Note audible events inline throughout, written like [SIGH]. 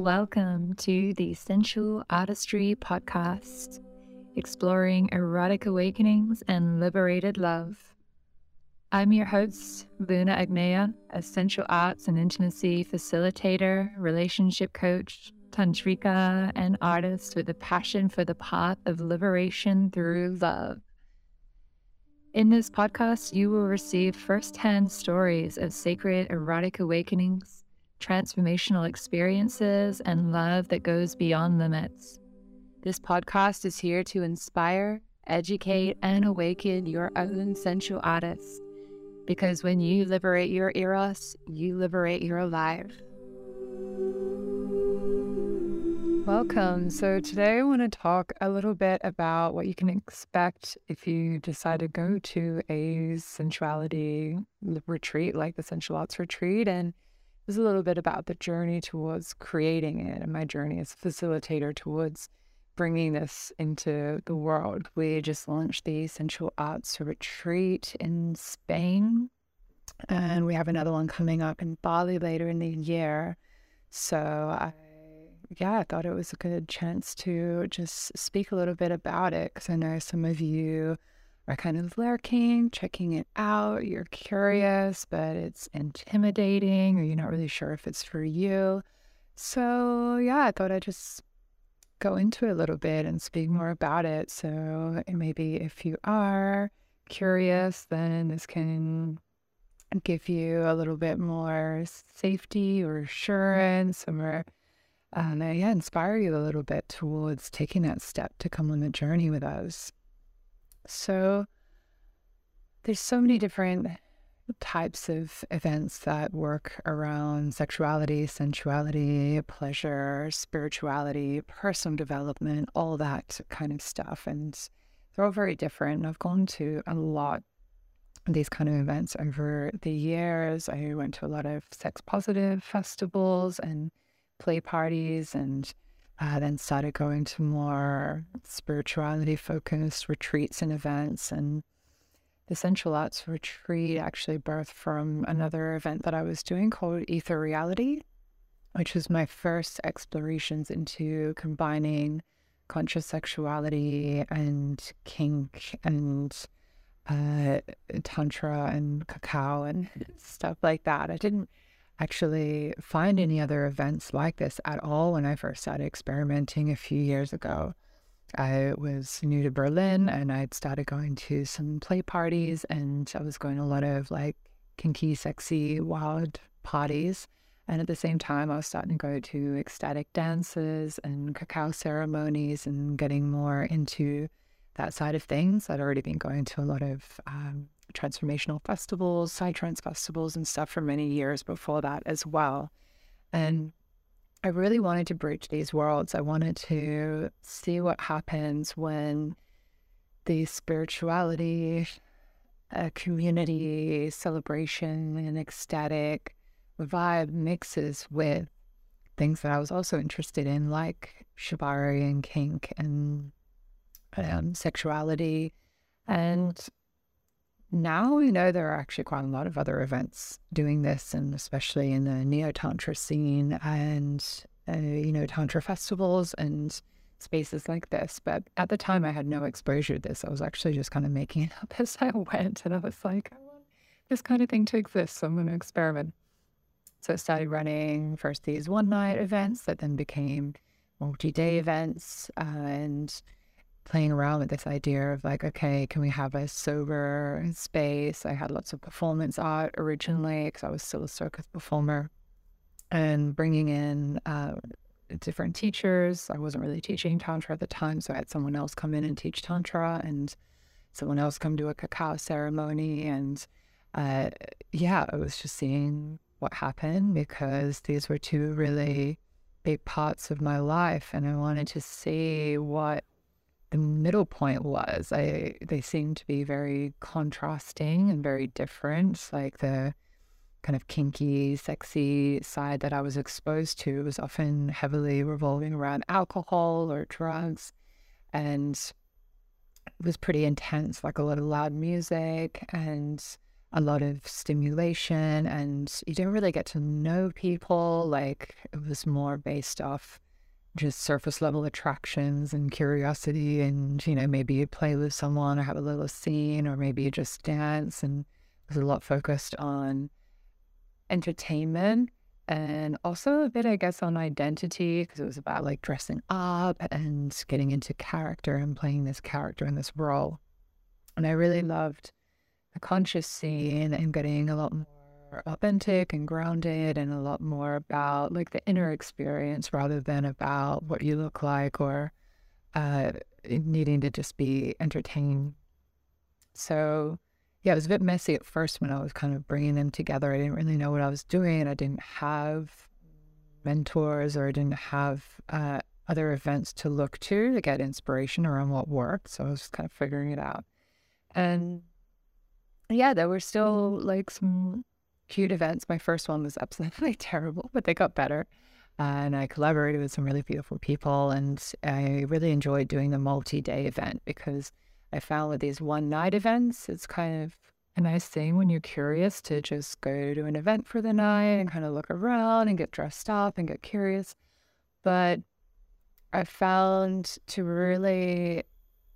Welcome to the Sensual Artistry Podcast, exploring erotic awakenings and liberated love. I'm your host, Luna Agneya, a sensual arts and intimacy facilitator, relationship coach, tantrika, and artist with a passion for the path of liberation through love. In this podcast, you will receive firsthand stories of sacred erotic awakenings transformational experiences, and love that goes beyond limits. This podcast is here to inspire, educate, and awaken your own sensual artist. Because when you liberate your eros, you liberate your life. Welcome. So, today I want to talk a little bit about what you can expect if you decide to go to a sensuality retreat like the Sensual Arts Retreat and is a little bit about the journey towards creating it and my journey as a facilitator towards bringing this into the world. We just launched the Sensual Arts Retreat in Spain, and we have another one coming up in Bali later in the year. So I, yeah, I thought it was a good chance to just speak a little bit about it because I know some of you are kind of lurking, checking it out. You're curious, but it's intimidating, or you're not really sure if it's for you. So, yeah, I thought I'd just go into it a little bit and speak more about it. So, maybe if you are curious, then this can give you a little bit more safety or assurance or um, yeah, inspire you a little bit towards taking that step to come on the journey with us. So there's so many different types of events that work around sexuality, sensuality, pleasure, spirituality, personal development, all that kind of stuff. And they're all very different. I've gone to a lot of these kind of events over the years. I went to a lot of sex positive festivals and play parties and uh, then started going to more spirituality focused retreats and events. And the Sensual Arts Retreat actually birthed from another event that I was doing called Ether Reality, which was my first explorations into combining conscious sexuality and kink and uh, tantra and cacao and [LAUGHS] stuff like that. I didn't actually find any other events like this at all when I first started experimenting a few years ago. I was new to Berlin and I'd started going to some play parties and I was going to a lot of like kinky, sexy, wild parties. And at the same time, I was starting to go to ecstatic dances and cacao ceremonies and getting more into that side of things. I'd already been going to a lot of um, transformational festivals, psytrance festivals, and stuff for many years before that as well. And I really wanted to bridge these worlds. I wanted to see what happens when the spirituality, a community celebration, and ecstatic vibe mixes with things that I was also interested in, like shibari and kink and um, sexuality. And now we know there are actually quite a lot of other events doing this, and especially in the neo tantra scene and uh, you know tantra festivals and spaces like this. But at the time, I had no exposure to this. I was actually just kind of making it [LAUGHS] up as I went, and I was like, I want this kind of thing to exist, so I'm going to experiment. So I started running first these one night events that then became multi day events, uh, and playing around with this idea of like, okay, can we have a sober space? I had lots of performance art originally because I was still a circus performer and bringing in uh, different teachers. I wasn't really teaching Tantra at the time, so I had someone else come in and teach Tantra and someone else come do a cacao ceremony. And uh, yeah, I was just seeing what happened because these were two really big parts of my life. And I wanted to see what the middle point was I they seemed to be very contrasting and very different. Like the kind of kinky, sexy side that I was exposed to was often heavily revolving around alcohol or drugs and it was pretty intense, like a lot of loud music and a lot of stimulation and you didn't really get to know people. Like it was more based off just surface level attractions and curiosity. And, you know, maybe you play with someone or have a little scene, or maybe you just dance. And was a lot focused on entertainment and also a bit, I guess, on identity because it was about like dressing up and getting into character and playing this character in this role. And I really loved the conscious scene and getting a lot more authentic and grounded and a lot more about like the inner experience rather than about what you look like or uh, needing to just be entertained. So, yeah, it was a bit messy at first when I was kind of bringing them together. I didn't really know what I was doing. I didn't have mentors or I didn't have uh, other events to look to to get inspiration around what worked. So I was just kind of figuring it out. And yeah, there were still like some cute events. My first one was absolutely [LAUGHS] terrible, but they got better. and I collaborated with some really beautiful people. And I really enjoyed doing the multi day event because I found with these one night events, it's kind of a nice thing when you're curious to just go to an event for the night and kind of look around and get dressed up and get curious. But I found to really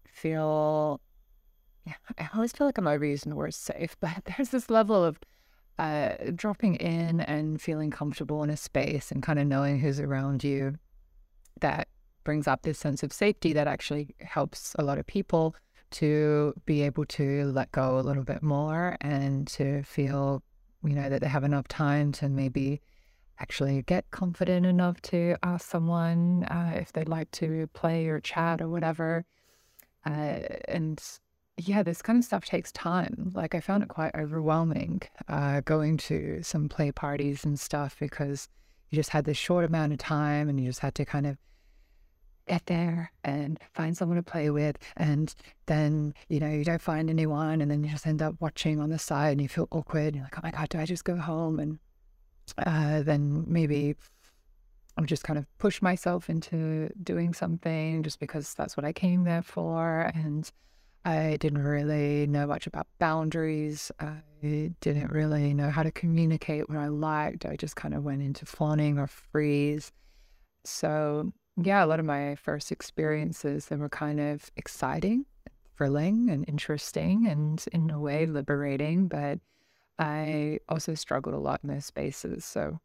feel yeah, [LAUGHS] I always feel like I'm overusing the word safe, but [LAUGHS] there's this level of uh, dropping in and feeling comfortable in a space and kind of knowing who's around you that brings up this sense of safety that actually helps a lot of people to be able to let go a little bit more and to feel, you know, that they have enough time to maybe actually get confident enough to ask someone uh, if they'd like to play or chat or whatever. Uh, and yeah, this kind of stuff takes time. Like I found it quite overwhelming uh, going to some play parties and stuff because you just had this short amount of time and you just had to kind of get there and find someone to play with. And then, you know, you don't find anyone and then you just end up watching on the side and you feel awkward. You're like, oh my God, do I just go home? And uh, then maybe I'll just kind of push myself into doing something just because that's what I came there for. And I didn't really know much about boundaries. I didn't really know how to communicate what I liked. I just kind of went into fawning or freeze. So, yeah, a lot of my first experiences, they were kind of exciting, thrilling, and interesting, and in a way liberating. But I also struggled a lot in those spaces. So,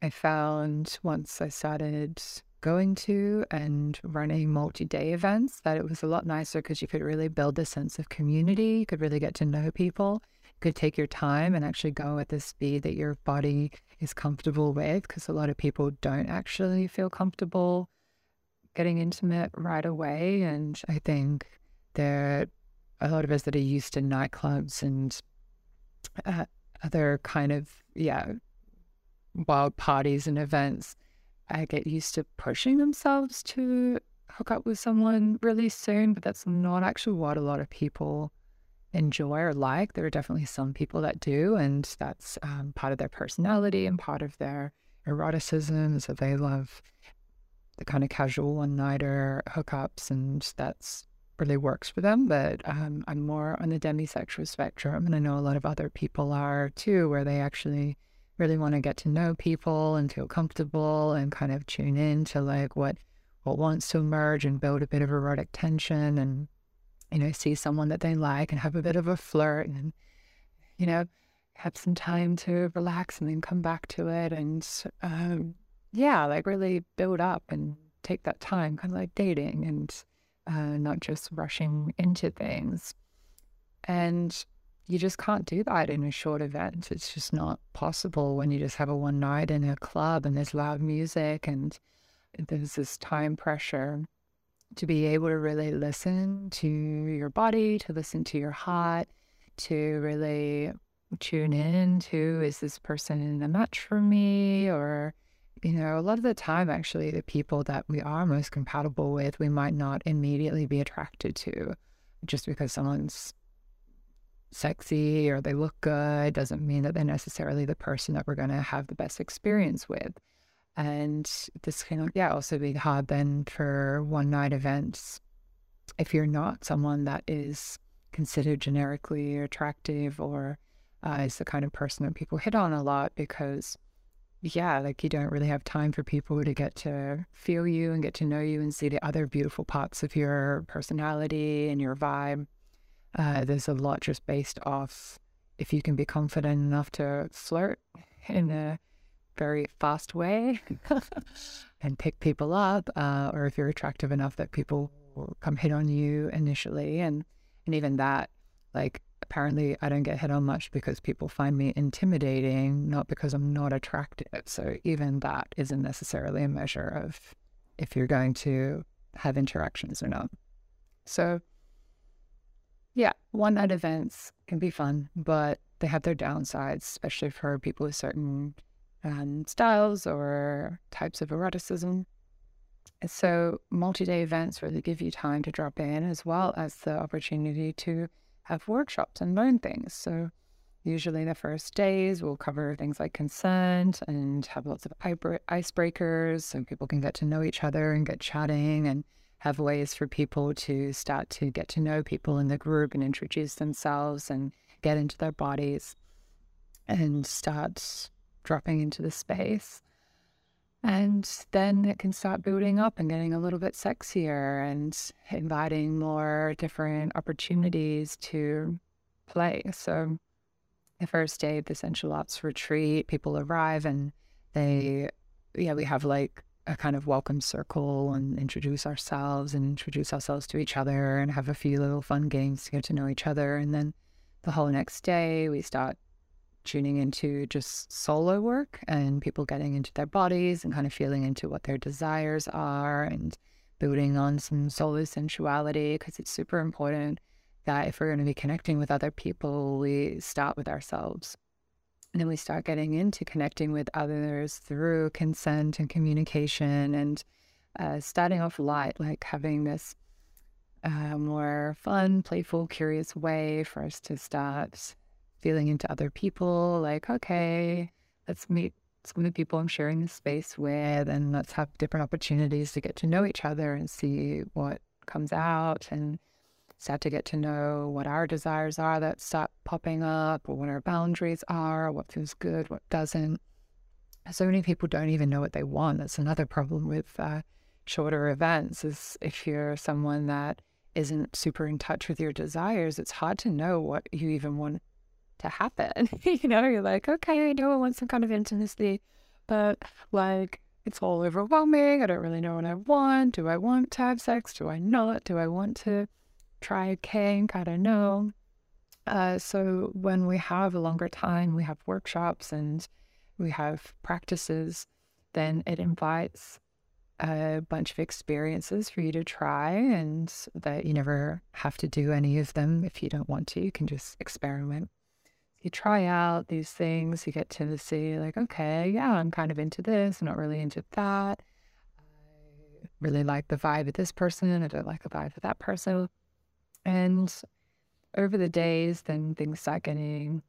I found once I started going to and running multi day events that it was a lot nicer because you could really build a sense of community. You could really get to know people. You could take your time and actually go at the speed that your body is comfortable with because a lot of people don't actually feel comfortable getting intimate right away. And I think there are a lot of us that are used to nightclubs and uh, other kind of, yeah, wild parties and events I get used to pushing themselves to hook up with someone really soon, but that's not actually what a lot of people enjoy or like. There are definitely some people that do, and that's um, part of their personality and part of their eroticism. So they love the kind of casual one nighter hookups, and that's really works for them. But um, I'm more on the demisexual spectrum, and I know a lot of other people are too, where they actually really want to get to know people and feel comfortable and kind of tune in to like what what wants to emerge and build a bit of erotic tension and you know see someone that they like and have a bit of a flirt and you know have some time to relax and then come back to it and um, yeah like really build up and take that time kind of like dating and uh, not just rushing into things. And you just can't do that in a short event. It's just not possible when you just have a one night in a club and there's loud music and there's this time pressure to be able to really listen to your body, to listen to your heart, to really tune in to is this person in a match for me or you know a lot of the time actually the people that we are most compatible with we might not immediately be attracted to just because someone's sexy or they look good doesn't mean that they're necessarily the person that we're going to have the best experience with. And this can, yeah, also be hard then for one night events. If you're not someone that is considered generically attractive or uh, is the kind of person that people hit on a lot because, yeah, like you don't really have time for people to get to feel you and get to know you and see the other beautiful parts of your personality and your vibe. Uh, there's a lot just based off if you can be confident enough to flirt in a very fast way [LAUGHS] [LAUGHS] and pick people up, uh, or if you're attractive enough that people will come hit on you initially, and and even that, like apparently I don't get hit on much because people find me intimidating, not because I'm not attractive. So even that isn't necessarily a measure of if you're going to have interactions or not. So yeah, one night events can be fun, but they have their downsides, especially for people with certain um, styles or types of eroticism. So, multi day events really give you time to drop in as well as the opportunity to have workshops and learn things. So, usually the first days we'll cover things like consent and have lots of icebreakers so people can get to know each other and get chatting and have ways for people to start to get to know people in the group and introduce themselves and get into their bodies and start dropping into the space. And then it can start building up and getting a little bit sexier and inviting more different opportunities to play. So, the first day of the Sensual Arts retreat, people arrive and they, yeah, we have like a kind of welcome circle and introduce ourselves and introduce ourselves to each other and have a few little fun games to get to know each other. And then the whole next day, we start tuning into just solo work and people getting into their bodies and kind of feeling into what their desires are and building on some solo sensuality because it's super important that if we're going to be connecting with other people, we start with ourselves. And then we start getting into connecting with others through consent and communication and uh, starting off light, like having this uh, more fun, playful, curious way for us to start feeling into other people like, okay, let's meet some of the people I'm sharing this space with and let's have different opportunities to get to know each other and see what comes out. And start to get to know what our desires are that start popping up or what our boundaries are, what feels good, what doesn't. So many people don't even know what they want. That's another problem with uh, shorter events is if you're someone that isn't super in touch with your desires, it's hard to know what you even want to happen. [LAUGHS] you know, you're like, okay, I know I want some kind of intimacy, but like it's all overwhelming. I don't really know what I want. Do I want to have sex? Do I not? Do I want to try kink? I don't know. Uh, so when we have a longer time, we have workshops and we have practices, then it invites a bunch of experiences for you to try and that you never have to do any of them if you don't want to. You can just experiment you try out these things, you get to see, like, okay, yeah, I'm kind of into this, I'm not really into that. I really like the vibe of this person, I don't like the vibe of that person. And over the days, then things start getting,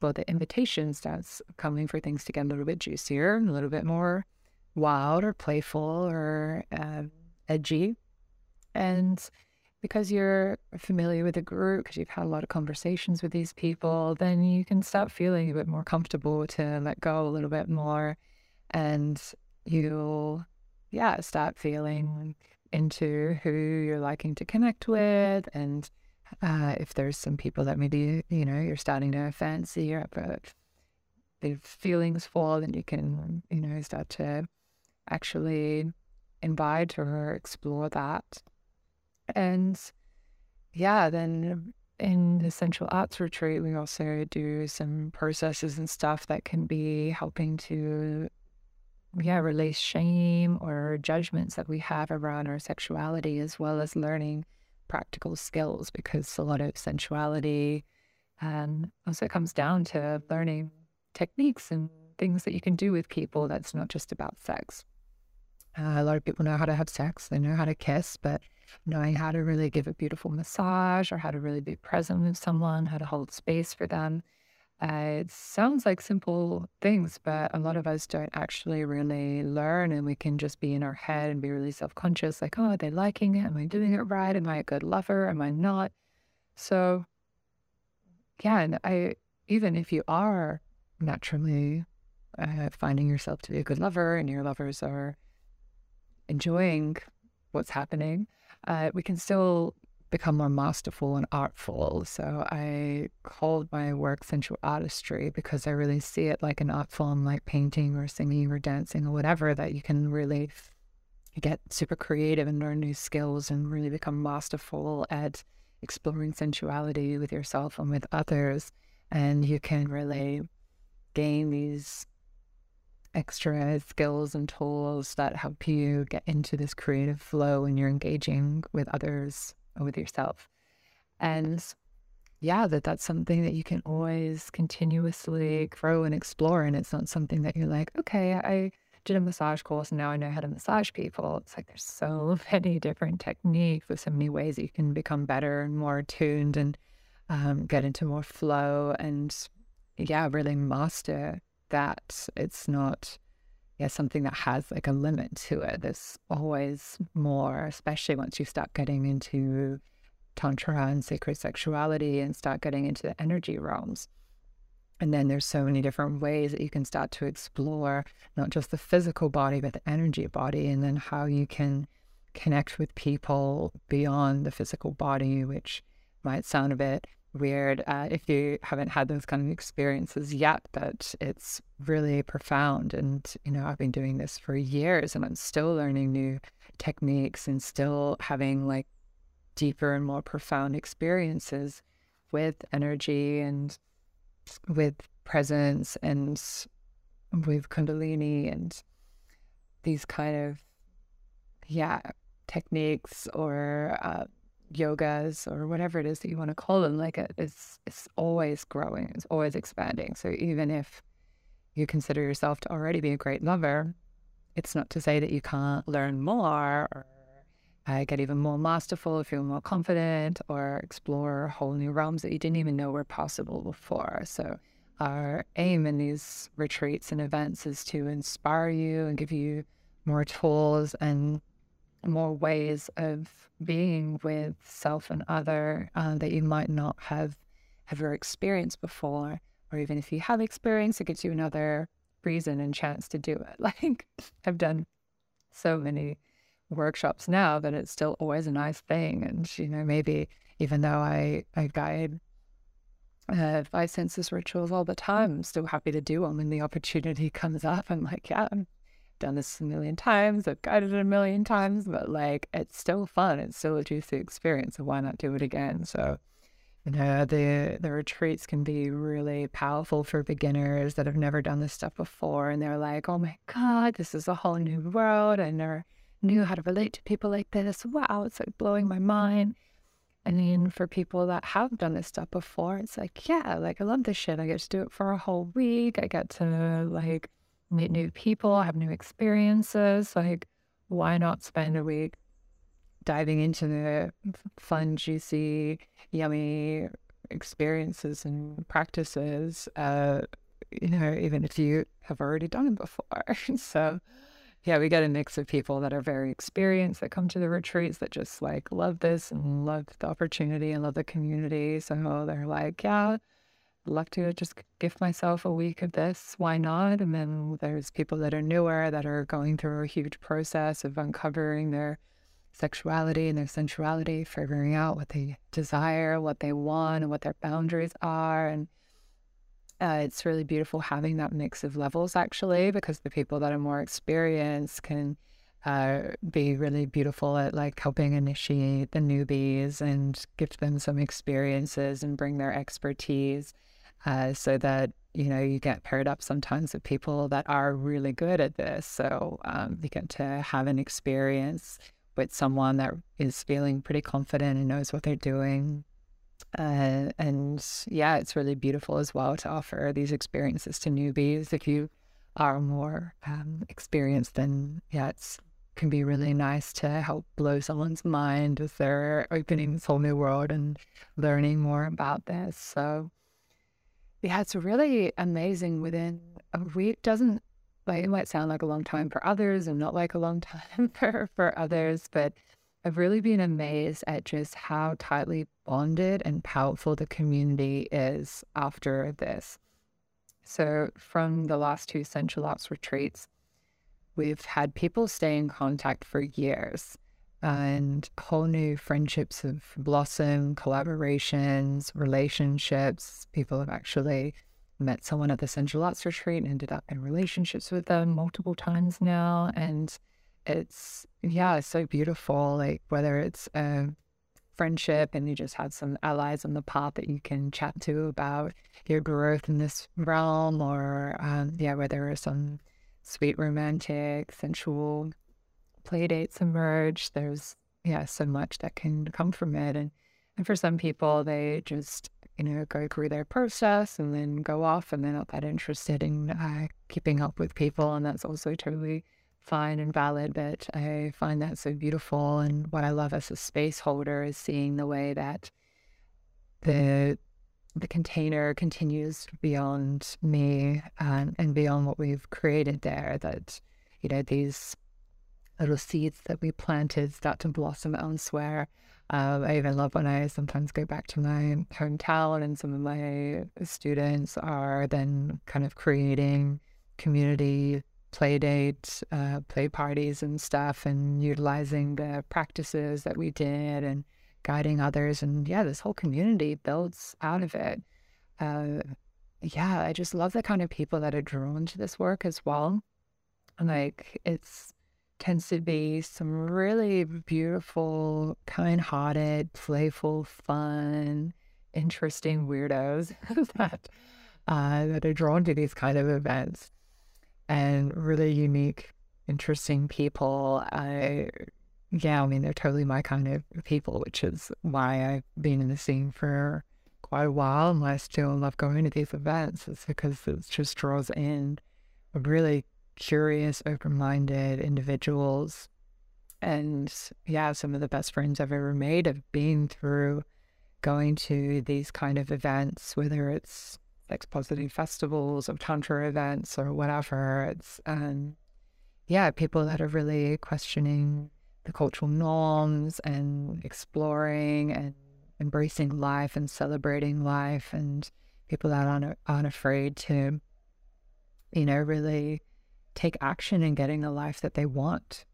well, the invitation starts coming for things to get a little bit juicier, a little bit more wild or playful or um, edgy. And because you're familiar with the group, because you've had a lot of conversations with these people, then you can start feeling a bit more comfortable to let go a little bit more. And you'll, yeah, start feeling into who you're liking to connect with. And uh, if there's some people that maybe, you know, you're starting to fancy or have the feelings for, then you can, you know, start to actually invite or explore that and yeah, then in the Sensual Arts Retreat, we also do some processes and stuff that can be helping to, yeah, release shame or judgments that we have around our sexuality, as well as learning practical skills, because a lot of sensuality um, also comes down to learning techniques and things that you can do with people that's not just about sex. Uh, a lot of people know how to have sex, they know how to kiss, but knowing how to really give a beautiful massage or how to really be present with someone, how to hold space for them. Uh, it sounds like simple things, but a lot of us don't actually really learn, and we can just be in our head and be really self conscious like, oh, are they liking it? Am I doing it right? Am I a good lover? Am I not? So, yeah, and I even if you are naturally uh, finding yourself to be a good lover and your lovers are enjoying what's happening, uh, we can still become more masterful and artful. So I called my work sensual artistry because I really see it like an art form, like painting or singing or dancing or whatever, that you can really get super creative and learn new skills and really become masterful at exploring sensuality with yourself and with others. And you can really gain these extra skills and tools that help you get into this creative flow when you're engaging with others with yourself. And yeah, that that's something that you can always continuously grow and explore. And it's not something that you're like, okay, I did a massage course and now I know how to massage people. It's like there's so [LAUGHS] many different techniques, there's so many ways that you can become better and more attuned and um, get into more flow and yeah, really master that. It's not yeah, something that has like a limit to it. There's always more, especially once you start getting into tantra and sacred sexuality and start getting into the energy realms. And then there's so many different ways that you can start to explore not just the physical body, but the energy body, and then how you can connect with people beyond the physical body, which might sound a bit weird uh, if you haven't had those kind of experiences yet, but it's really profound. And, you know, I've been doing this for years and I'm still learning new techniques and still having like deeper and more profound experiences with energy and with presence and with Kundalini and these kind of, yeah, techniques or uh, yogas or whatever it is that you want to call them, like it, it's it's always growing, it's always expanding. So even if you consider yourself to already be a great lover, it's not to say that you can't learn more or uh, get even more masterful, feel more confident, or explore whole new realms that you didn't even know were possible before. So our aim in these retreats and events is to inspire you and give you more tools and more ways of being with self and other uh, that you might not have ever experienced before. Or even if you have experienced, it gives you another reason and chance to do it. [LAUGHS] Like I've done so many workshops now that it's still always a nice thing. And, you know, maybe even though I, I guide uh, five senses rituals all the time, I'm still happy to do them when the opportunity [LAUGHS] comes up. I'm like, yeah, done this a million times, I've guided it a million times, but like it's still fun. It's still a juicy experience. So why not do it again? So, you know, the the retreats can be really powerful for beginners that have never done this stuff before. And they're like, oh my God, this is a whole new world. I never knew how to relate to people like this. Wow, it's like blowing my mind. And then for people that have done this stuff before, it's like, yeah, like I love this shit. I get to do it for a whole week. I get to like meet new people, have new experiences. Like, why not spend a week diving into the fun, juicy, yummy experiences and practices? Uh, you know, even if you have already done it before. [LAUGHS] so, yeah, we get a mix of people that are very experienced that come to the retreats that just like love this and love the opportunity and love the community. So they're like, yeah, love to just give myself a week of this. Why not? And then there's people that are newer that are going through a huge process of uncovering their sexuality and their sensuality, figuring out what they desire, what they want, and what their boundaries are. And uh, it's really beautiful having that mix of levels actually, because the people that are more experienced can uh, be really beautiful at like helping initiate the newbies and give them some experiences and bring their expertise uh, so that you know you get paired up sometimes with people that are really good at this. So um, you get to have an experience with someone that is feeling pretty confident and knows what they're doing. Uh, and yeah it's really beautiful as well to offer these experiences to newbies if you are more um, experienced then yeah it's can be really nice to help blow someone's mind as they're opening this whole new world and learning more about this. So yeah, it's really amazing within a week. Doesn't like it might sound like a long time for others and not like a long [LAUGHS] time for for others, but I've really been amazed at just how tightly bonded and powerful the community is after this. So, from the last two Sensual Arts retreats, we've had people stay in contact for years and whole new friendships have blossomed, collaborations, relationships. People have actually met someone at the Sensual Arts retreat and ended up in relationships with them multiple times now. And it's, yeah, it's so beautiful. Like whether it's a friendship and you just had some allies on the path that you can chat to about your growth in this realm, or um, yeah, whether it's some sweet romantic, sensual play dates emerge. There's yeah, so much that can come from it. And and for some people they just, you know, go through their process and then go off and they're not that interested in uh, keeping up with people and that's also totally fine and valid, but I find that so beautiful. And what I love as a space holder is seeing the way that the the container continues beyond me and, and beyond what we've created there. That you know these little seeds that we planted start to blossom elsewhere. Um, I even love when I sometimes go back to my hometown and some of my students are then kind of creating community play dates, uh, play parties and stuff, and utilizing the practices that we did and guiding others. And yeah, this whole community builds out of it. Uh, yeah, I just love the kind of people that are drawn to this work as well. Like, it's tends to be some really beautiful, kind hearted, playful, fun, interesting weirdos [LAUGHS] that, uh, that are drawn to these kind of events and really unique, interesting people. I, yeah, I mean, they're totally my kind of people, which is why I've been in the scene for quite a while and I still love going to these events. It's because it just draws in a really curious, open minded individuals. And yeah, some of the best friends I've ever made have been through going to these kind of events, whether it's sex positive festivals or tantra events or whatever. It's um yeah, people that are really questioning the cultural norms and exploring and embracing life and celebrating life and people that aren't, aren't afraid to, you know, really take action in getting the life that they want.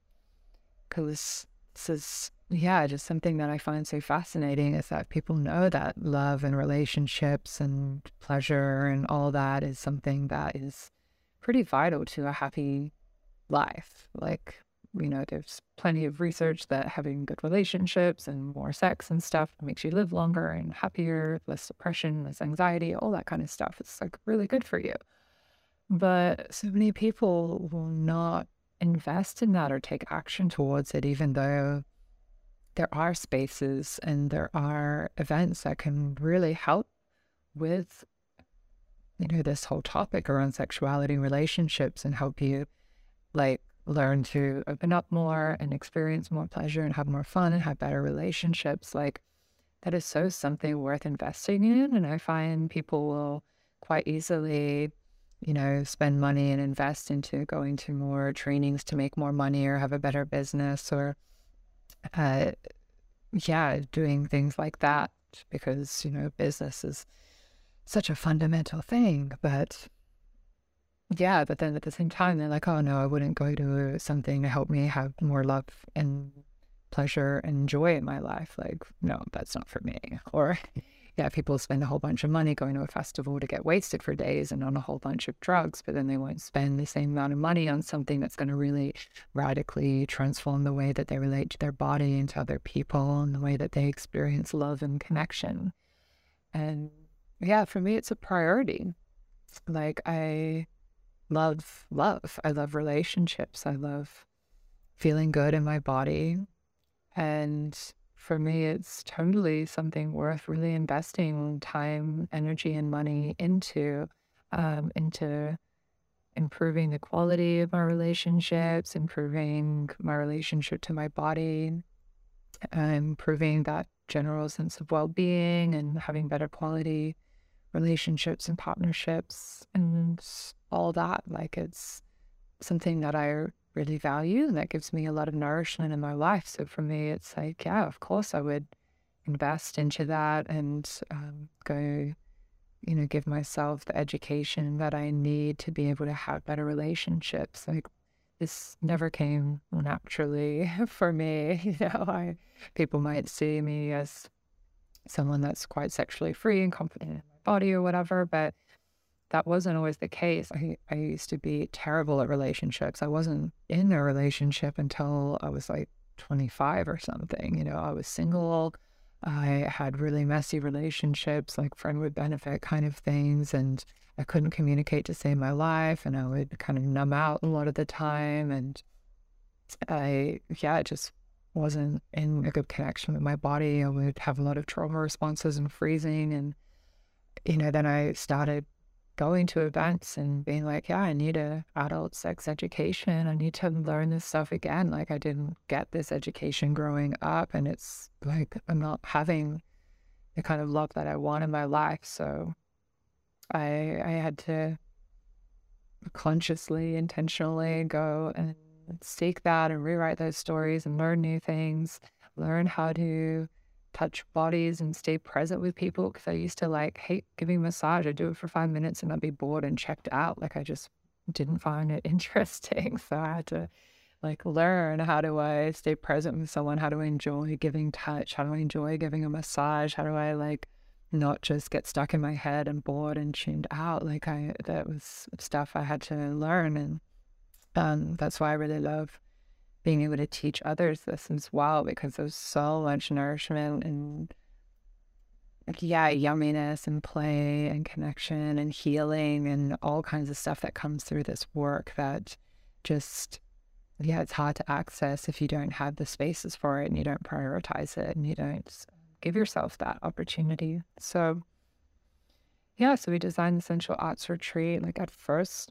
Because this is, yeah, just something that I find so fascinating is that people know that love and relationships and pleasure and all that is something that is pretty vital to a happy life. Like, you know, there's plenty of research that having good relationships and more sex and stuff makes you live longer and happier, less depression, less anxiety, all that kind of stuff. It's like really good for you. But so many people will not invest in that or take action towards it, even though there are spaces and there are events that can really help with you know this whole topic around sexuality and relationships and help you like learn to open up more and experience more pleasure and have more fun and have better relationships. Like that is so something worth investing in and i find people will quite easily you know, spend money and invest into going to more trainings to make more money or have a better business or, uh, yeah, doing things like that because, you know, business is such a fundamental thing. But yeah, but then at the same time, they're like, oh no, I wouldn't go to something to help me have more love and pleasure and joy in my life. Like, no, that's not for me. Or, yeah, people spend a whole bunch of money going to a festival to get wasted for days and on a whole bunch of drugs, but then they won't spend the same amount of money on something that's going to really radically transform the way that they relate to their body and to other people and the way that they experience love and connection. And yeah, for me, it's a priority. Like, I love love. I love relationships. I love feeling good in my body. And for me, it's totally something worth really investing time, energy, and money into, um, into improving the quality of my relationships, improving my relationship to my body, improving that general sense of well being, and having better quality relationships and partnerships, and all that. Like it's something that I really value and that gives me a lot of nourishment in my life. So for me, it's like, yeah, of course I would invest into that and um, go, you know, give myself the education that I need to be able to have better relationships. Like this never came naturally [LAUGHS] for me. [LAUGHS] You know, I people might see me as someone that's quite sexually free and confident in my body or whatever, but that wasn't always the case. I, I used to be terrible at relationships. I wasn't in a relationship until I was like 25 or something. You know, I was single. I had really messy relationships, like friend with benefit kind of things. And I couldn't communicate to save my life. And I would kind of numb out a lot of the time. And I, yeah, it just wasn't in a good connection with my body. I would have a lot of trauma responses and freezing. And, you know, then I started going to events and being like, yeah, I need a adult sex education. I need to learn this stuff again. Like I didn't get this education growing up and it's like I'm not having the kind of love that I want in my life. So I I had to consciously, intentionally go and seek that and rewrite those stories and learn new things, learn how to touch bodies and stay present with people because I used to like hate giving massage. I'd do it for five minutes and I'd be bored and checked out. Like I just didn't find it [LAUGHS] interesting. So I had to like learn how do I stay present with someone? How do I enjoy giving touch? How do I enjoy giving a massage? How do I like not just get stuck in my head and bored and tuned out? Like I that was stuff I had to learn and um that's why I really love being able to teach others this as well because there's so much nourishment and like yeah, yumminess and play and connection and healing and all kinds of stuff that comes through this work that just yeah, it's hard to access if you don't have the spaces for it and you don't prioritize it and you don't give yourself that opportunity. So yeah, so we designed the Sensual Arts Retreat. Like at first,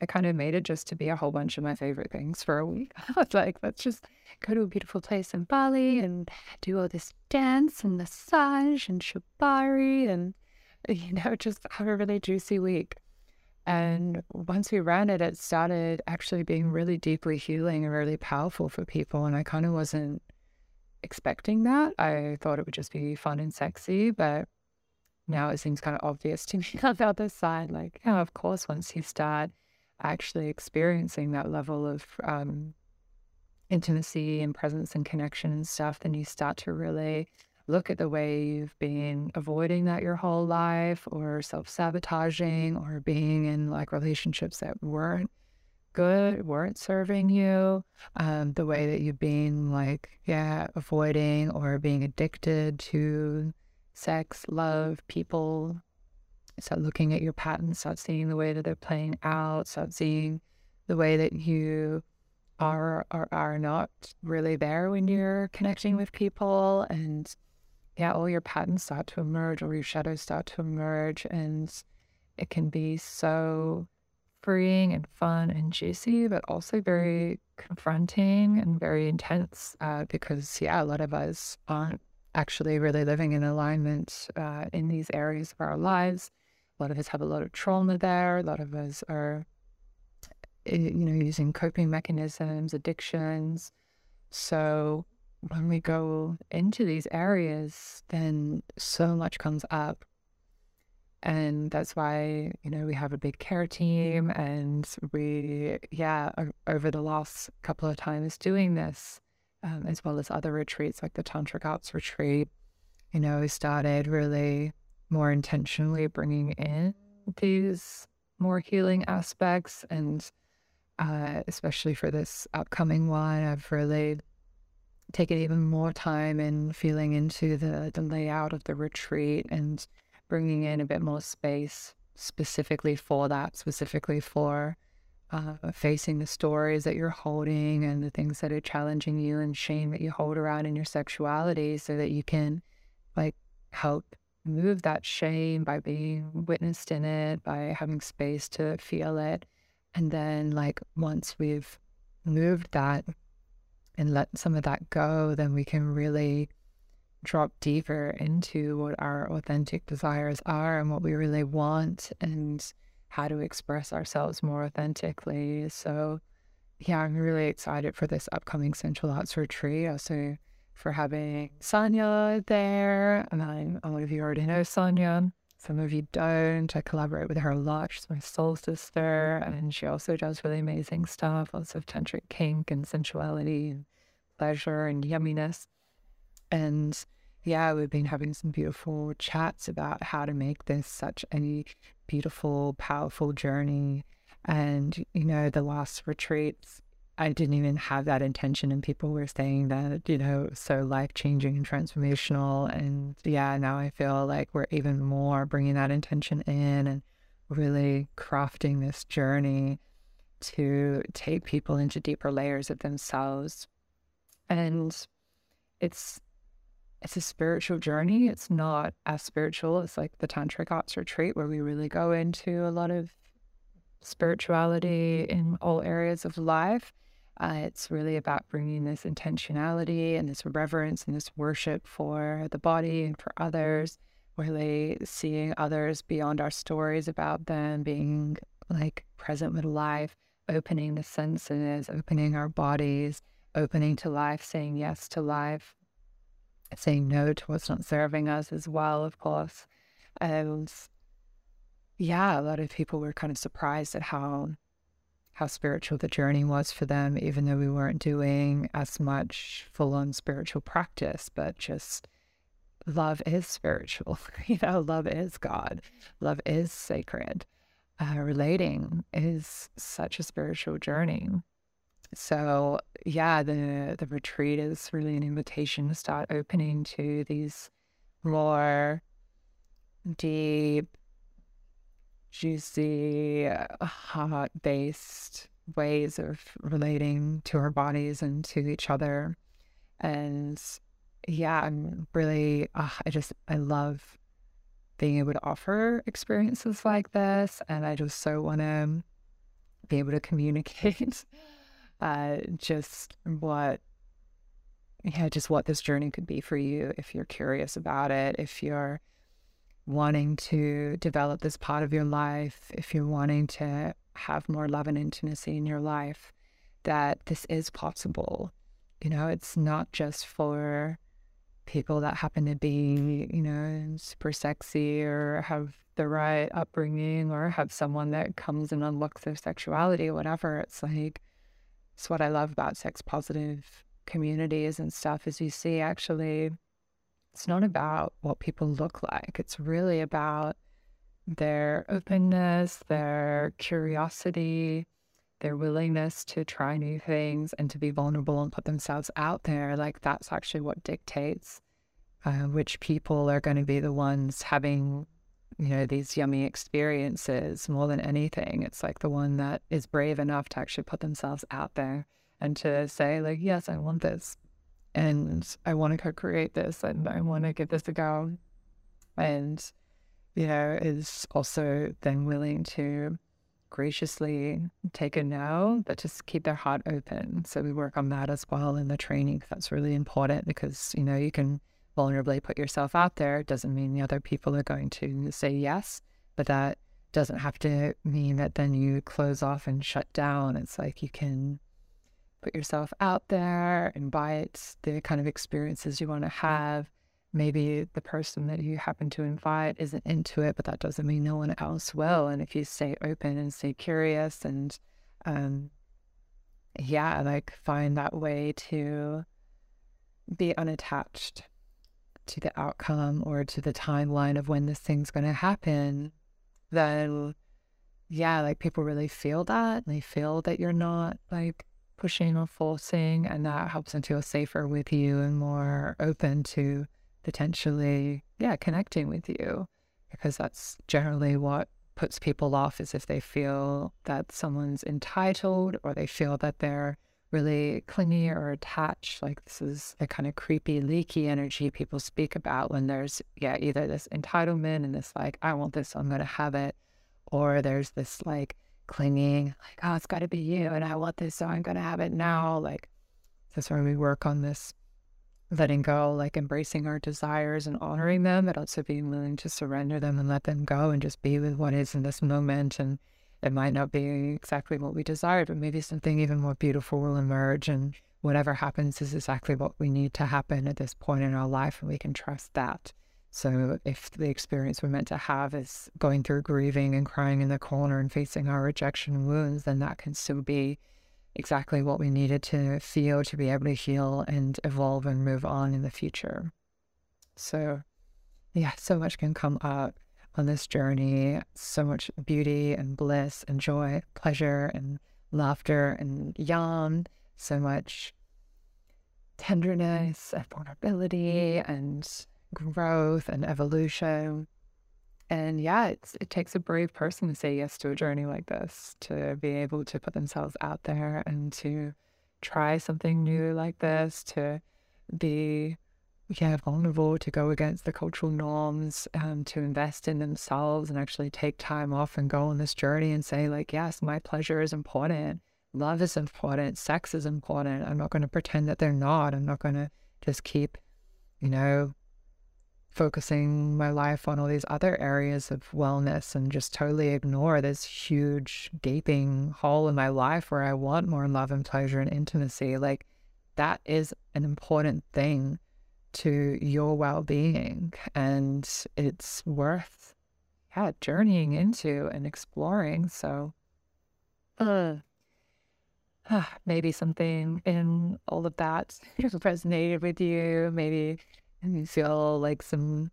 I kind of made it just to be a whole bunch of my favorite things for a week. [LAUGHS] I was like, let's just go to a beautiful place in Bali and do all this dance and massage and shibari and, [LAUGHS] you know, just have a really juicy week. And once we ran it, it started actually being really deeply healing and really powerful for people. And I kind of wasn't expecting that. I thought it would just be fun and sexy, but now it seems kind of obvious to [LAUGHS] me on the other side. Like, yeah, of course, once you start actually experiencing that level of um, intimacy and presence and connection and stuff, then you start to really look at the way you've been avoiding that your whole life or self sabotaging or being in like relationships that weren't good, weren't serving you, um, the way that you've been like, yeah, avoiding or being addicted to sex, love, people, start looking at your patterns, start seeing the way that they're playing out, start seeing the way that you are or are not really there when you're connecting with people and yeah, all your patterns start to emerge or your shadows start to emerge and it can be so freeing and fun and juicy, but also very confronting and very intense uh, because, yeah, a lot of us aren't actually really living in alignment uh, in these areas of our lives. A lot of us have a lot of trauma there. A lot of us are, eh, you know, using coping mechanisms, addictions. So when we go into these areas, then so much comes up. And that's why, you know, we have a big care team. And we, yeah, over the last couple of times doing this, um, as well as other retreats like the Tantric Arts Retreat, you know, we started really more intentionally bringing in these more healing aspects and uh, especially for this upcoming one i've really taken even more time in feeling into the, the layout of the retreat and bringing in a bit more space specifically for that specifically for uh, facing the stories that you're holding and the things that are challenging you and shame that you hold around in your sexuality so that you can like help move that shame by being witnessed in it, by having space to feel it. And then, like, once we've moved that and let some of that go, then we can really drop deeper into what our authentic desires are and what we really want and how to express ourselves more authentically. So, yeah, I'm really excited for this upcoming Sensual Arts retreat. Also, for having Sonia there. And I, a lot of you already know Sonia. Some of you don't. I collaborate with her a lot. She's my soul sister. And she also does really amazing stuff, lots of tantric kink and sensuality and pleasure and yumminess. And yeah, we've been having some beautiful chats about how to make this such a beautiful, powerful journey. And, you know, the last retreats, I didn't even have that intention, and people were saying that, you know, so life changing and transformational. And yeah, now I feel like we're even more bringing that intention in and really crafting this journey to take people into deeper layers of themselves. And it's it's a spiritual journey. It's not as spiritual as like the tantric arts retreat where we really go into a lot of spirituality in all areas of life. Uh, it's really about bringing this intentionality and this reverence and this worship for the body and for others, really seeing others beyond our stories about them, being like present with life, opening the senses, opening our bodies, opening to life, saying yes to life, saying no to what's not serving us as well, of course. And yeah, a lot of people were kind of surprised at how how spiritual the journey was for them, even though we weren't doing as much full on spiritual practice, but just love is spiritual. [LAUGHS] you know, love is God, love is sacred. Uh, relating is such a spiritual journey. So yeah, the the retreat is really an invitation to start opening to these more deep juicy, heart based ways of relating to our bodies and to each other. And yeah, I'm really, uh, I just, I love being able to offer experiences like this. And I just so want to be able to communicate [LAUGHS] uh, just what, yeah, just what this journey could be for you if you're curious about it, if you're wanting to develop this part of your life, if you're wanting to have more love and intimacy in your life, that this is possible. You know, it's not just for people that happen to be, you know, super sexy or have the right upbringing or have someone that comes and unlocks their sexuality or whatever. It's like, it's what I love about sex positive communities and stuff is you see actually it's not about what people look like. It's really about their openness, their curiosity, their willingness to try new things and to be vulnerable and put themselves out there. Like that's actually what dictates uh, which people are going to be the ones having, you know, these yummy experiences more than anything. It's like the one that is brave enough to actually put themselves out there and to say, like, yes, I want this and I want to co-create this and I want to give this a go. And, you know, is also then willing to graciously take a no, but just keep their heart open. So we work on that as well in the training. That's really important because, you know, you can vulnerably put yourself out there. It doesn't mean the other people are going to say yes, but that doesn't have to mean that then you close off and shut down. It's like you can put yourself out there, and invite the kind of experiences you want to have. Maybe the person that you happen to invite isn't into it, but that doesn't mean no one else will. And if you stay open and stay curious and, um, yeah, like find that way to be unattached to the outcome or to the timeline of when this thing's going to happen, then yeah, like people really feel that. They feel that you're not like pushing or forcing, and that helps them feel safer with you and more open to potentially, yeah, connecting with you. Because that's generally what puts people off is if they feel that someone's entitled or they feel that they're really clingy or attached. Like this is a kind of creepy, leaky energy people speak about when there's, yeah, either this entitlement and this like, I want this, so I'm going to have it, or there's this like, clinging, like, oh, it's got to be you, and I want this, so I'm going to have it now. Like, that's where we work on this letting go, like embracing our desires and honoring them, but also being willing to surrender them and let them go and just be with what is in this moment and it might not be exactly what we desired, but maybe something even more beautiful will emerge. And whatever happens is exactly what we need to happen at this point in our life. And we can trust that. So if the experience we're meant to have is going through grieving and crying in the corner and facing our rejection wounds, then that can still be exactly what we needed to feel to be able to heal and evolve and move on in the future. So, yeah, so much can come up on this journey. So much beauty and bliss and joy, pleasure and laughter and yawn. So much tenderness and vulnerability and growth and evolution. And yeah, it's, it takes a brave person to say yes to a journey like this, to be able to put themselves out there and to try something new like this, to be yeah, vulnerable, to go against the cultural norms, um, to invest in themselves and actually take time off and go on this journey and say, like, yes, my pleasure is important. Love is important. Sex is important. I'm not going to pretend that they're not. I'm not going to just keep, you know, focusing my life on all these other areas of wellness and just totally ignore this huge gaping hole in my life where I want more love and pleasure and intimacy. Like that is an important thing to your well-being and it's worth yeah journeying into and exploring so uh, [SIGHS] maybe something in all of that [LAUGHS] resonated with you maybe and you feel like some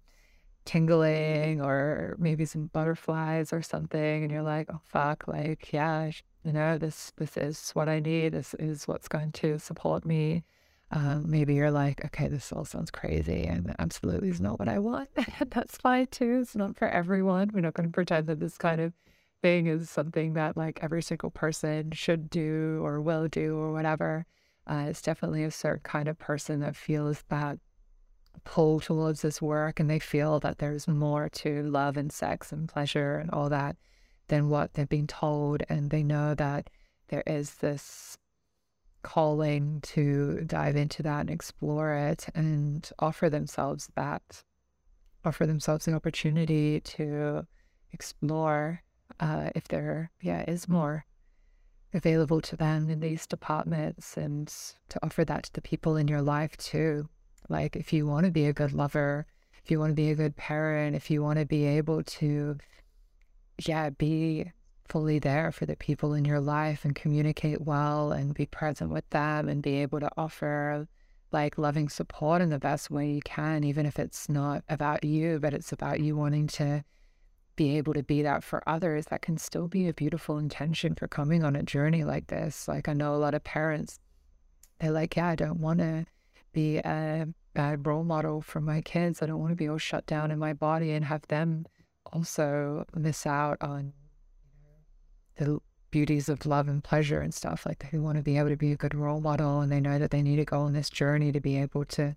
tingling or maybe some butterflies or something and you're like oh fuck like yeah you know this this is what i need. This is what's going to support me. Um, maybe you're like okay this all sounds crazy and absolutely is not what i want. [LAUGHS] That's fine too it's not for everyone. We're not going to pretend that this kind of thing is something that like every single person should do or will do or whatever. Uh, it's definitely a certain kind of person that feels that pull towards this work and they feel that there's more to love and sex and pleasure and all that than what they've been told. And they know that there is this calling to dive into that and explore it and offer themselves that, offer themselves the opportunity to explore uh, if there yeah is more available to them in these departments and to offer that to the people in your life too like, if you want to be a good lover, if you want to be a good parent, if you want to be able to, yeah, be fully there for the people in your life and communicate well and be present with them and be able to offer like loving support in the best way you can, even if it's not about you, but it's about you wanting to be able to be that for others, that can still be a beautiful intention for coming on a journey like this. Like I know a lot of parents, they're like, yeah, I don't want to be a bad role model for my kids. I don't want to be all shut down in my body and have them also miss out on the beauties of love and pleasure and stuff. Like they want to be able to be a good role model and they know that they need to go on this journey to be able to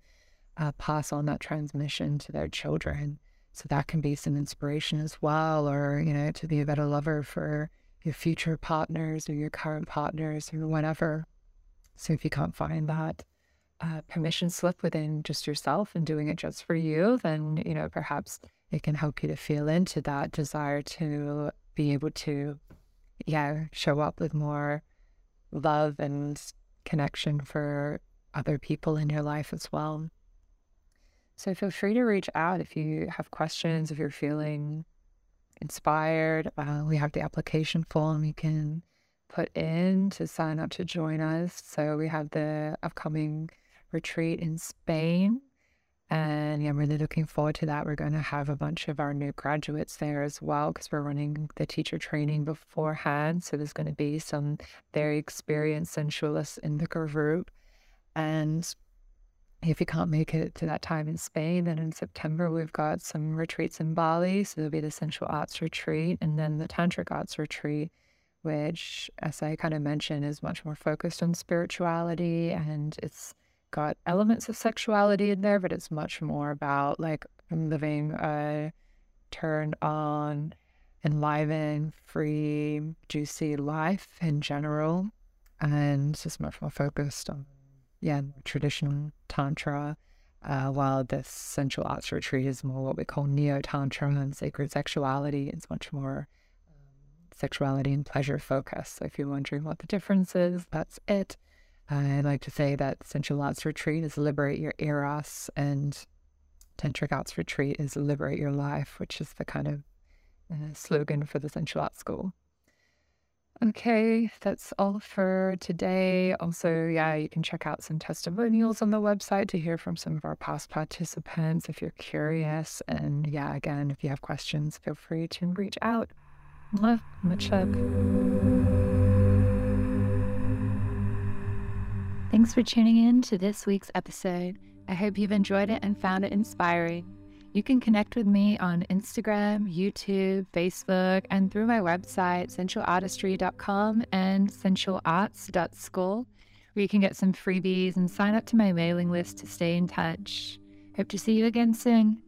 uh, pass on that transmission to their children. So that can be some inspiration as well, or, you know, to be a better lover for your future partners or your current partners or whatever. So if you can't find that, uh, permission slip within just yourself and doing it just for you, then, you know, perhaps it can help you to feel into that desire to be able to, yeah, show up with more love and connection for other people in your life as well. So feel free to reach out if you have questions, if you're feeling inspired. Uh, we have the application form you can put in to sign up to join us. So we have the upcoming retreat in Spain. And yeah, I'm really looking forward to that. We're going to have a bunch of our new graduates there as well because we're running the teacher training beforehand. So there's going to be some very experienced sensualists in the group. And if you can't make it to that time in Spain, then in September we've got some retreats in Bali. So there'll be the sensual arts retreat and then the tantric arts retreat, which, as I kind of mentioned, is much more focused on spirituality and it's got elements of sexuality in there, but it's much more about like living a turned on, enlivened, free, juicy life in general. And it's just much more focused on, yeah, traditional Tantra. Uh, while this sensual arts retreat is more what we call neo Tantra and sacred sexuality, it's much more um, sexuality and pleasure focus. So if you're wondering what the difference is, that's it. I like to say that Sensual Arts Retreat is liberate your eros and Tantric Arts Retreat is liberate your life, which is the kind of uh, slogan for the Sensual Arts School. Okay, that's all for today. Also, yeah, you can check out some testimonials on the website to hear from some of our past participants if you're curious. And yeah, again, if you have questions, feel free to reach out. Love, Much love. Thanks for tuning in to this week's episode. I hope you've enjoyed it and found it inspiring. You can connect with me on Instagram, YouTube, Facebook, and through my website, sensualartistry.com and sensualarts.school, where you can get some freebies and sign up to my mailing list to stay in touch. Hope to see you again soon.